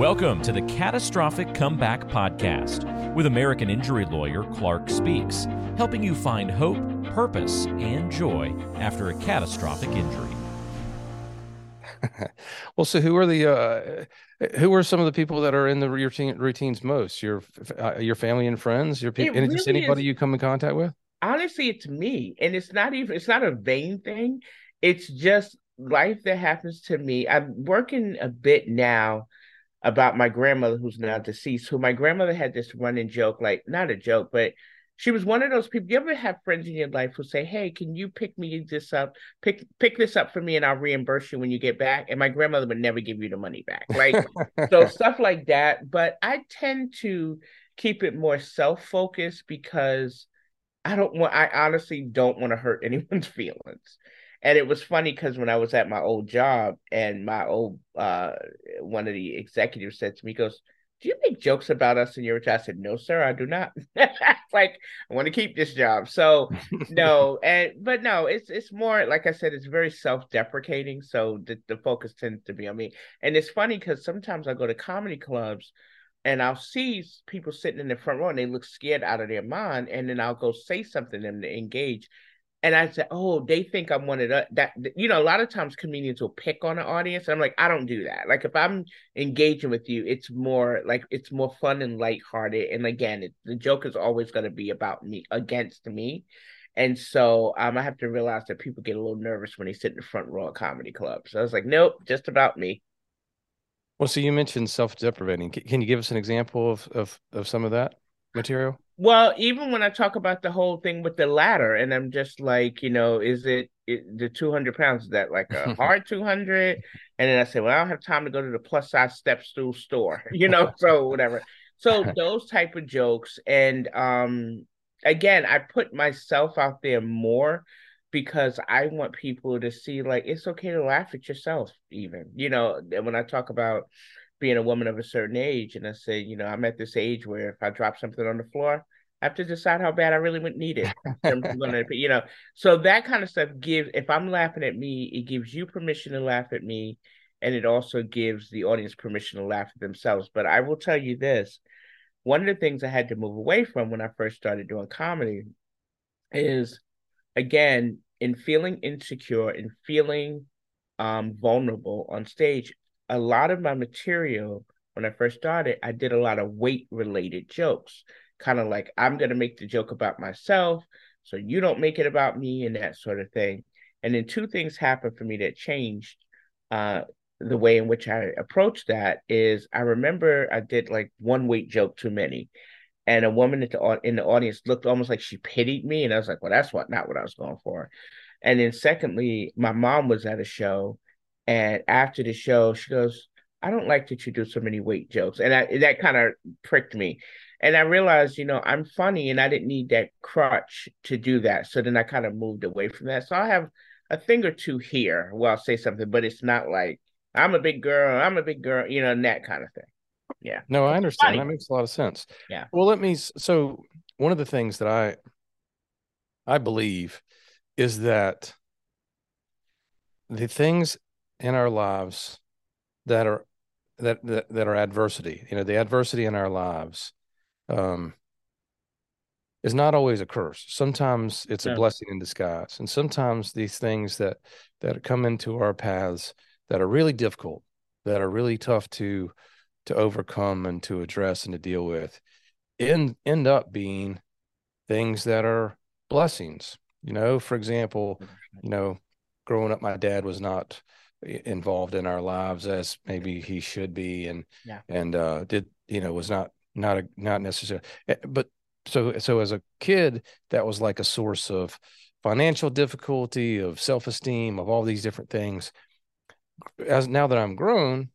Welcome to the Catastrophic Comeback Podcast with American injury lawyer Clarke Speaks, helping you find hope, purpose, and joy after a catastrophic injury. well, so who are the uh, who are some of the people that are in the routine routines most? Your uh, your family and friends, your people, really just anybody is, you come in contact with? Honestly, it's me, and it's not even it's not a vain thing. It's just life that happens to me. I'm working a bit now about my grandmother who's now deceased, who my grandmother had this running joke, like not a joke, but she was one of those people. You ever have friends in your life who say, Hey, can you pick me this up? Pick pick this up for me and I'll reimburse you when you get back. And my grandmother would never give you the money back. right so stuff like that. But I tend to keep it more self-focused because I don't want I honestly don't want to hurt anyone's feelings. And it was funny because when I was at my old job and my old uh one of the executives said to me, goes, Do you make jokes about us in your job? I said, No, sir, I do not. like I want to keep this job. So no, and but no, it's it's more like I said, it's very self-deprecating. So the, the focus tends to be on me. And it's funny because sometimes I go to comedy clubs and I'll see people sitting in the front row and they look scared out of their mind, and then I'll go say something to them to engage and I said, "Oh, they think I'm one of the, that." You know, a lot of times comedians will pick on the audience. I'm like, I don't do that. Like, if I'm engaging with you, it's more like it's more fun and lighthearted. And again, it, the joke is always going to be about me against me. And so um, I have to realize that people get a little nervous when they sit in the front row of comedy clubs. So I was like, nope, just about me. Well, so you mentioned self-deprecating. Can you give us an example of of, of some of that material? Well, even when I talk about the whole thing with the ladder, and I'm just like, you know, is it, it the 200 pounds? Is that like a hard 200? And then I say, well, I don't have time to go to the plus size step stool store, you know, so whatever. So those type of jokes, and um, again, I put myself out there more because I want people to see like it's okay to laugh at yourself, even you know. And when I talk about being a woman of a certain age, and I say, you know, I'm at this age where if I drop something on the floor, I have to decide how bad I really would need it. you know, so that kind of stuff gives. If I'm laughing at me, it gives you permission to laugh at me, and it also gives the audience permission to laugh at themselves. But I will tell you this: one of the things I had to move away from when I first started doing comedy is, again, in feeling insecure and feeling um, vulnerable on stage a lot of my material when I first started, I did a lot of weight related jokes, kind of like I'm going to make the joke about myself, so you don't make it about me and that sort of thing. And then two things happened for me that changed uh, the way in which I approached that is I remember I did like one weight joke too many. And a woman the, in the audience looked almost like she pitied me. And I was like, well, that's what not what I was going for. And then secondly, my mom was at a show and after the show, she goes, I don't like that you do so many weight jokes. And I, that kind of pricked me. And I realized, you know, I'm funny and I didn't need that crutch to do that. So then I kind of moved away from that. So I have a thing or two here where I'll say something, but it's not like I'm a big girl, I'm a big girl, you know, and that kind of thing. Yeah. No, I understand. Funny. That makes a lot of sense. Yeah. Well, let me so one of the things that I I believe is that the things in our lives that are that that, that are adversity. You know the adversity in our lives um is not always a curse. Sometimes it's a blessing in disguise. And sometimes these things that that come into our paths that are really difficult that are really tough to to overcome and to address and to deal with end end up being things that are blessings. You know for example you know growing up my dad was not involved in our lives as maybe he should be and yeah. and uh did you know was not not a not necessarily eh, but so so as a kid that was like a source of financial difficulty of self-esteem of all these different things as now that i'm grown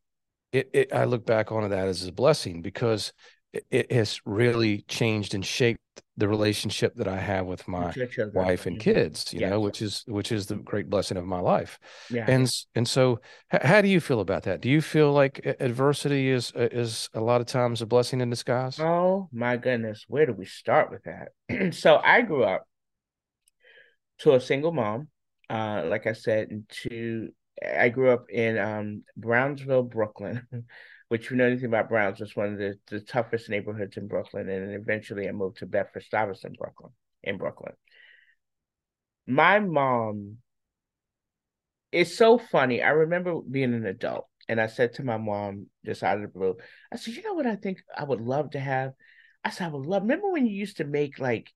it, it i look back on that as a blessing because it, it has really changed and shaped the relationship that I have with my wife and kids, you yes. know, which is which is the great blessing of my life. Yeah. And and so, h- how do you feel about that? Do you feel like adversity is is a lot of times a blessing in disguise? Oh my goodness, where do we start with that? so I grew up to a single mom, uh, like I said, and two I grew up in um, Brownsville, Brooklyn, which you know anything about Brownsville one of the, the toughest neighborhoods in Brooklyn. And eventually I moved to Bedford Stuyvesant, Brooklyn, in Brooklyn. My mom it's so funny. I remember being an adult and I said to my mom just out of the blue, I said, you know what I think I would love to have? I said, I would love, remember when you used to make like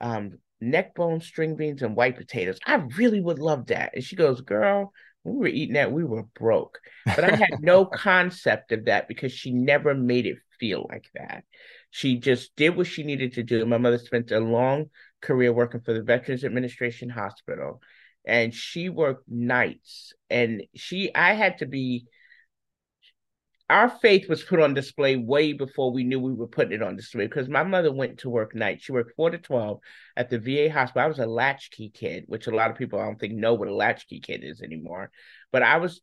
um neck bone string beans and white potatoes? I really would love that. And she goes, Girl, we were eating that, we were broke. But I had no concept of that because she never made it feel like that. She just did what she needed to do. My mother spent a long career working for the Veterans Administration Hospital and she worked nights and she I had to be our faith was put on display way before we knew we were putting it on display because my mother went to work night. She worked four to twelve at the VA hospital. I was a latchkey kid, which a lot of people I don't think know what a latchkey kid is anymore. But I was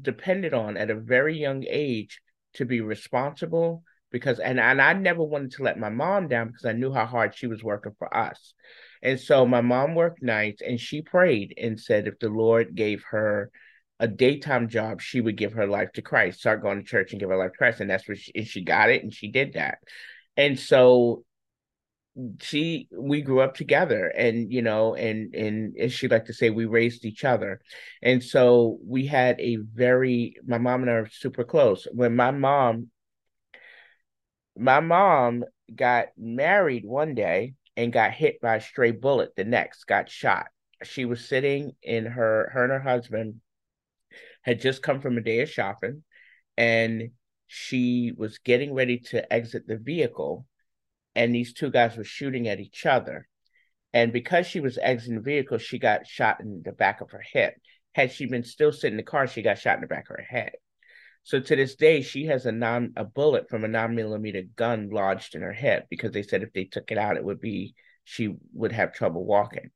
depended on at a very young age to be responsible because and, and I never wanted to let my mom down because I knew how hard she was working for us. And so my mom worked nights and she prayed and said if the Lord gave her a daytime job, she would give her life to Christ, start going to church and give her life to Christ. And that's what she, and she got it and she did that. And so she we grew up together and you know and and as she like to say we raised each other and so we had a very my mom and I are super close when my mom my mom got married one day and got hit by a stray bullet the next, got shot. She was sitting in her, her and her husband had just come from a day of shopping and she was getting ready to exit the vehicle and these two guys were shooting at each other. And because she was exiting the vehicle, she got shot in the back of her head. Had she been still sitting in the car, she got shot in the back of her head. So to this day, she has a non a bullet from a nine millimeter gun lodged in her head because they said if they took it out, it would be she would have trouble walking.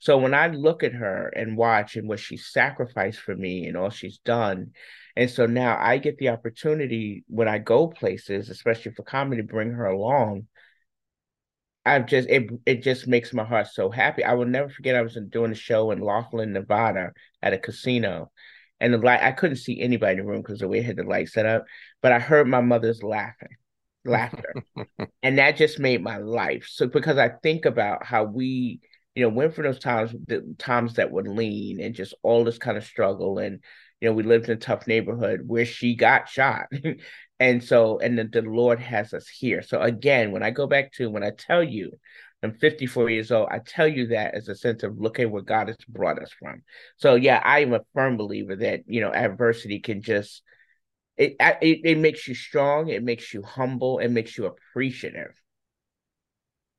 So when I look at her and watch and what she sacrificed for me and all she's done, and so now I get the opportunity when I go places, especially for comedy, to bring her along. I've just it it just makes my heart so happy. I will never forget I was doing a show in Laughlin, Nevada at a casino and the light I couldn't see anybody in the room because the way I had the light set up, but I heard my mother's laughing, laughter, and that just made my life. So because I think about how we, you know, went through those times, the times that were lean and just all this kind of struggle, and you know, we lived in a tough neighborhood where she got shot. and so, and the, the Lord has us here. So again, when I go back to when I tell you I'm 54 years old. I tell you that as a sense of look at where God has brought us from. So yeah, I am a firm believer that you know adversity can just it it, it makes you strong, it makes you humble, it makes you appreciative.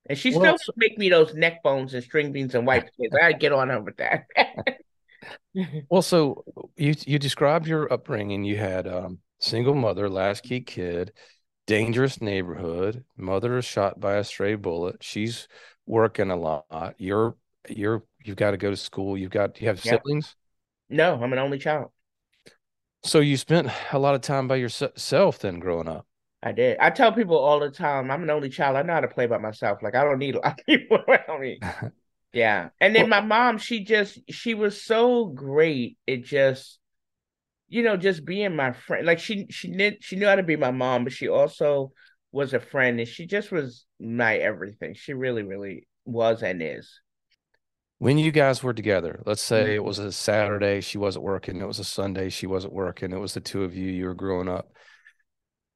And she well, still make me those neck bones and string beans and white potatoes. I get on her with that. well, so you you described your upbringing. You had um, single mother, latchkey kid dangerous neighborhood. Mother is shot by a stray bullet. She's working a lot. You're you're you've got to go to school. You've got you have yeah. siblings? No, I'm an only child. So you spent a lot of time by yourself then growing up. I did. I tell people all the time, I'm an only child. I know how to play by myself. Like I don't need a lot of people around me. yeah. And then well, my mom, she just she was so great. It just you know, just being my friend. Like she she knew she knew how to be my mom, but she also was a friend and she just was my everything. She really, really was and is. When you guys were together, let's say mm-hmm. it was a Saturday, she wasn't working, it was a Sunday, she wasn't working, it was the two of you, you were growing up.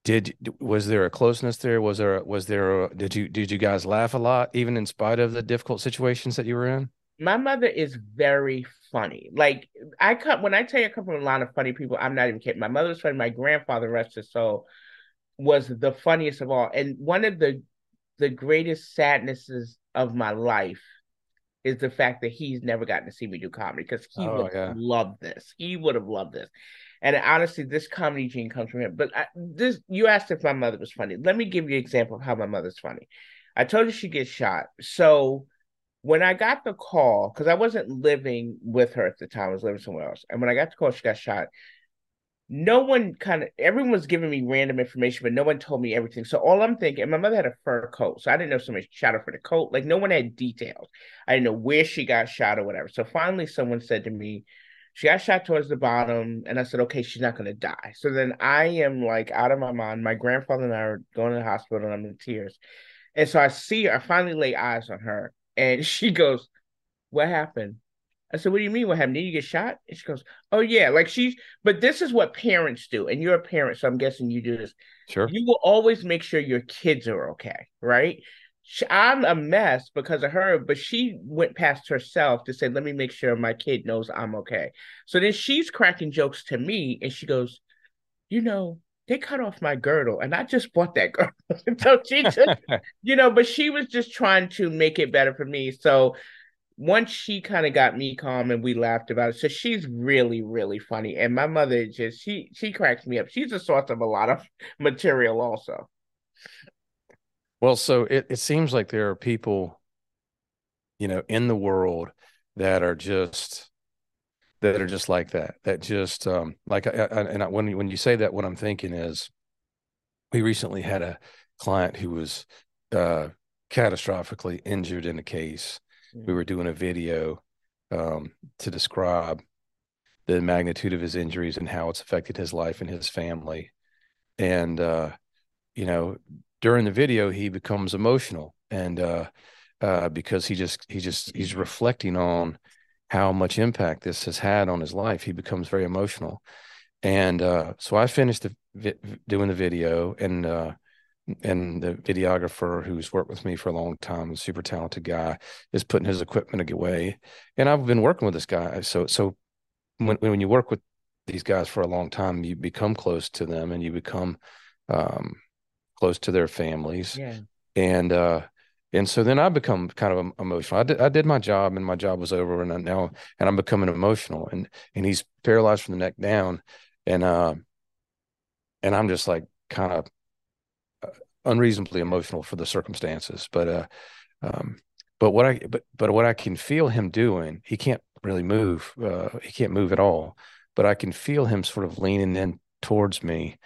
Did was there a closeness there? Was there was there a, did you did you guys laugh a lot even in spite of the difficult situations that you were in? my mother is very funny. Like I come when I tell you I come from a lot of funny people, I'm not even kidding. My mother's funny. My grandfather, rest his soul, was the funniest of all. And one of the the greatest sadnesses of my life is the fact that he's never gotten to see me do comedy because he oh, would yeah. love this. He would have loved this. And honestly, this comedy gene comes from him. But I, this, you asked if my mother was funny. Let me give you an example of how my mother's funny. I told you she gets shot. So when I got the call, because I wasn't living with her at the time, I was living somewhere else. And when I got the call, she got shot. No one kind of, everyone was giving me random information, but no one told me everything. So all I'm thinking, my mother had a fur coat. So I didn't know somebody shot her for the coat. Like no one had details. I didn't know where she got shot or whatever. So finally, someone said to me, she got shot towards the bottom, and I said, okay, she's not gonna die. So then I am like out of my mind. My grandfather and I are going to the hospital, and I'm in tears. And so I see her, I finally lay eyes on her, and she goes, What happened? I said, What do you mean what happened? Did you get shot? And she goes, Oh yeah, like she's but this is what parents do, and you're a parent, so I'm guessing you do this. Sure. You will always make sure your kids are okay, right? I'm a mess because of her, but she went past herself to say, let me make sure my kid knows I'm okay. So then she's cracking jokes to me and she goes, you know, they cut off my girdle and I just bought that girdle. so she just, you know, but she was just trying to make it better for me. So once she kind of got me calm and we laughed about it. So she's really, really funny. And my mother just she she cracks me up. She's a source of a lot of material also. Well, so it, it seems like there are people, you know, in the world that are just that are just like that. That just um like I, I, and I, when when you say that, what I'm thinking is, we recently had a client who was uh catastrophically injured in a case. Mm-hmm. We were doing a video um to describe the magnitude of his injuries and how it's affected his life and his family. And uh, you know, during the video he becomes emotional and uh, uh, because he just he just he's reflecting on how much impact this has had on his life. He becomes very emotional. And uh, so i finished the vi- doing the video and uh, and the videographer who's worked with me for a long time super talented guy is putting his equipment away. And i've been working with this guy. So so when when you work with these guys for a long time you become close to them and you become um, close to their families. Yeah. And uh and so then I become kind of emotional. I did I did my job and my job was over and I now and I'm becoming emotional and and he's paralyzed from the neck down and uh and I'm just like kind of uh, unreasonably emotional for the circumstances but uh um but what I but but what I can feel him doing he can't really move uh he can't move at all but I can feel him sort of leaning in towards me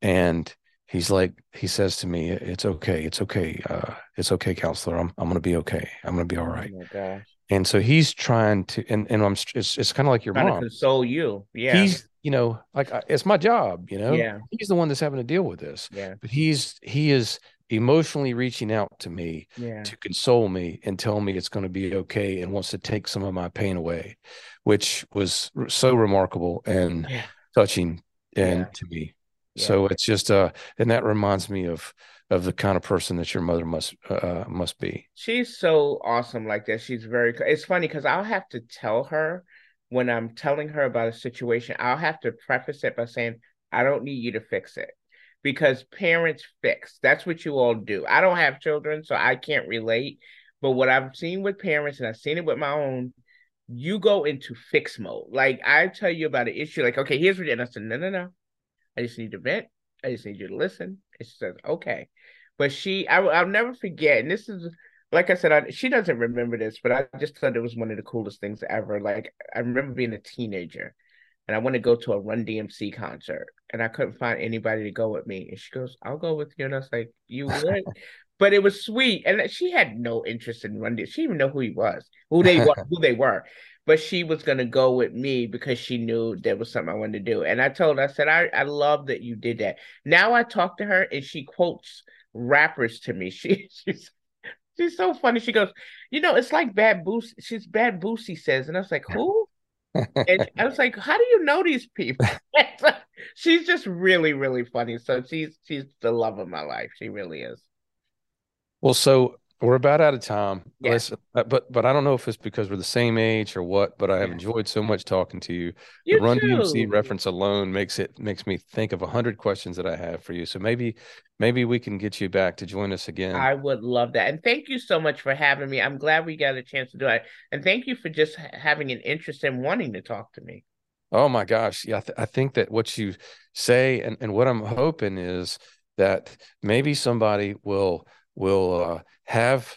and he's like he says to me it's okay it's okay uh, it's okay counselor. I'm, I'm gonna be okay. I'm gonna be all right. Oh and so he's trying to and, and i'm it's, it's kind of like your trying mom. to console you. Yeah. He's you know like it's my job you know? Yeah. He's the one that's having to deal with this. Yeah. But he's he is emotionally reaching out to me yeah. to console me and tell me it's going to be okay and wants to take some of my pain away which was so remarkable and yeah. touching and Yeah. to me Yeah. so it's just uh and that reminds me of of the kind of person that your mother must uh must be She's so awesome like that. She's very, it's funny because I'll have to tell her when I'm telling her about a situation, I'll have to preface it by saying, I don't need you to fix it because parents fix. That's what you all do. I don't have children, so I can't relate. But what I've seen with parents, and I've seen it with my own, you go into fix mode. Like I tell you about an issue, like, okay, here's what, and I said, no, no, no. I just need to vent. I just need you to listen. And she says, okay. But she, I, I'll never forget. And this is, like I said, I, she doesn't remember this, but I just thought it was one of the coolest things ever. Like I remember being a teenager, and I want to go to a Run DMC concert, and I couldn't find anybody to go with me. And she goes, "I'll go with you," and I was like, "You would?" But it was sweet, and she had no interest in Run She didn't even know who he was, who they were, who they were. But she was gonna go with me because she knew there was something I wanted to do. And I told her, I said, I, I love that you did that. Now I talk to her and she quotes rappers to me. She she's she's so funny. She goes, you know, it's like Bad Boosie. She's Bad Boosie says, and I was like, who? and I was like, how do you know these people? she's just really, really funny. So she's she's the love of my life. She really is. Well so we're about out of time Yeah. Uh, but but i don't know if it's because we're the same age or what but i have Yeah. enjoyed so much talking to you You the run too. dmc reference alone makes it makes me think of a hundred questions that i have for you so maybe maybe we can get you back to join us again I would love that. And thank you so much for having me. I'm glad we got a chance to do it. And thank you for just having an interest in wanting to talk to me. Oh my gosh. Yeah. I, th- I think that what you say and, and what I'm hoping is that maybe somebody will, will uh, have,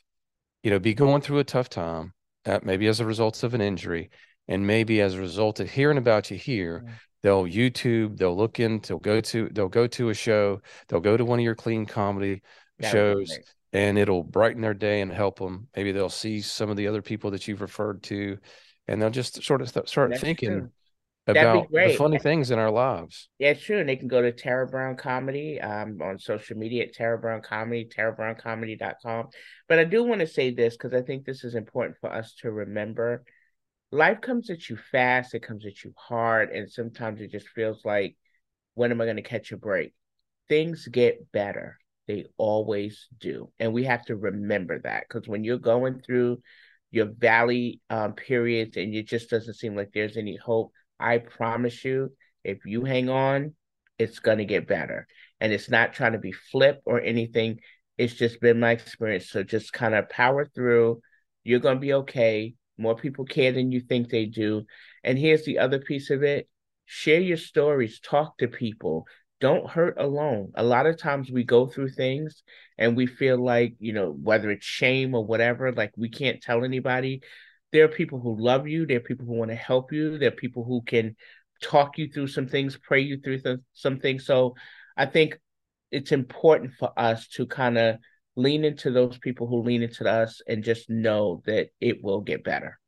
you know, be going through a tough time, uh, maybe as a result of an injury, and maybe as a result of hearing about you here, Yeah. they'll YouTube, they'll look into, they'll go to, they'll go to a show, they'll go to one of your clean comedy That shows and it'll brighten their day and help them. Maybe they'll see some of the other people that you've referred to and they'll just sort of st- start That's thinking, true. About the funny things in our lives. Yeah, it's true. And they can go to Tara Brown Comedy um, on social media at Tara Brown Comedy, TaraBrownComedy.com. But I do want to say this because I think this is important for us to remember. Life comes at you fast, it comes at you hard, and sometimes it just feels like, when am I going to catch a break? Things get better. They always do. And we have to remember that because when you're going through your valley um, periods and it just doesn't seem like there's any hope, I promise you, if you hang on, it's going to get better. And it's not trying to be flip or anything. It's just been my experience. So just kind of power through. You're going to be okay. More people care than you think they do. And here's the other piece of it share your stories, talk to people. Don't hurt alone. A lot of times we go through things and we feel like, you know, whether it's shame or whatever, like we can't tell anybody there are people who love you. There are people who want to help you. There are people who can talk you through some things, pray you through some things. So I think it's important for us to kind of lean into those people who lean into us and just know that it will get better.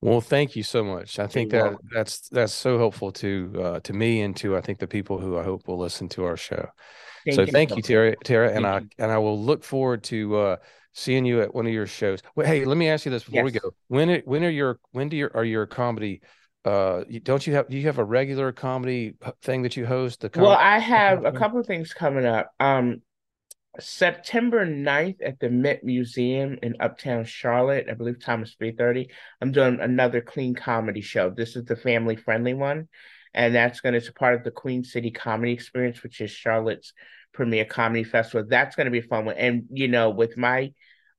Well, thank you so much. I think that that's that's so helpful to uh, to me and to I think the people who I hope will listen to our show. Thank so you thank so you, Tara. Tara, and I and I will look forward to uh, seeing you at one of your shows. Well, hey, let me ask you this before yes. we go. When it, when are your when do your are your comedy uh don't you have do you have a regular comedy thing that you host the well i have a couple of things coming up um september 9th at the Mint museum in uptown charlotte i believe time is 3.30 i'm doing another clean comedy show this is the family friendly one and that's going to be part of the queen city comedy experience which is charlotte's premier comedy festival that's going to be fun one and you know with my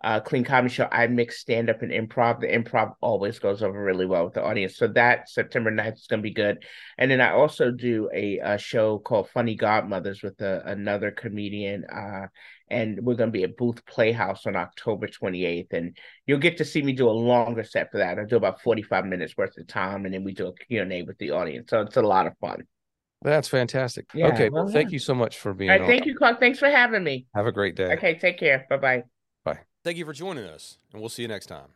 uh, Clean Comedy Show, I mix stand up and improv. The improv always goes over really well with the audience. So that September 9th is going to be good. And then I also do a, a show called Funny Godmothers with a, another comedian. Uh, and we're going to be at Booth Playhouse on October 28th. And you'll get to see me do a longer set for that. I do about 45 minutes worth of time. And then we do a Q&A with the audience. So it's a lot of fun. That's fantastic. Yeah, okay. Well, thank you so much for being All right, Thank you, Clarke. Thanks for having me. Have a great day. Okay. Take care. Bye bye bye. Thank you for joining us, and we'll see you next time.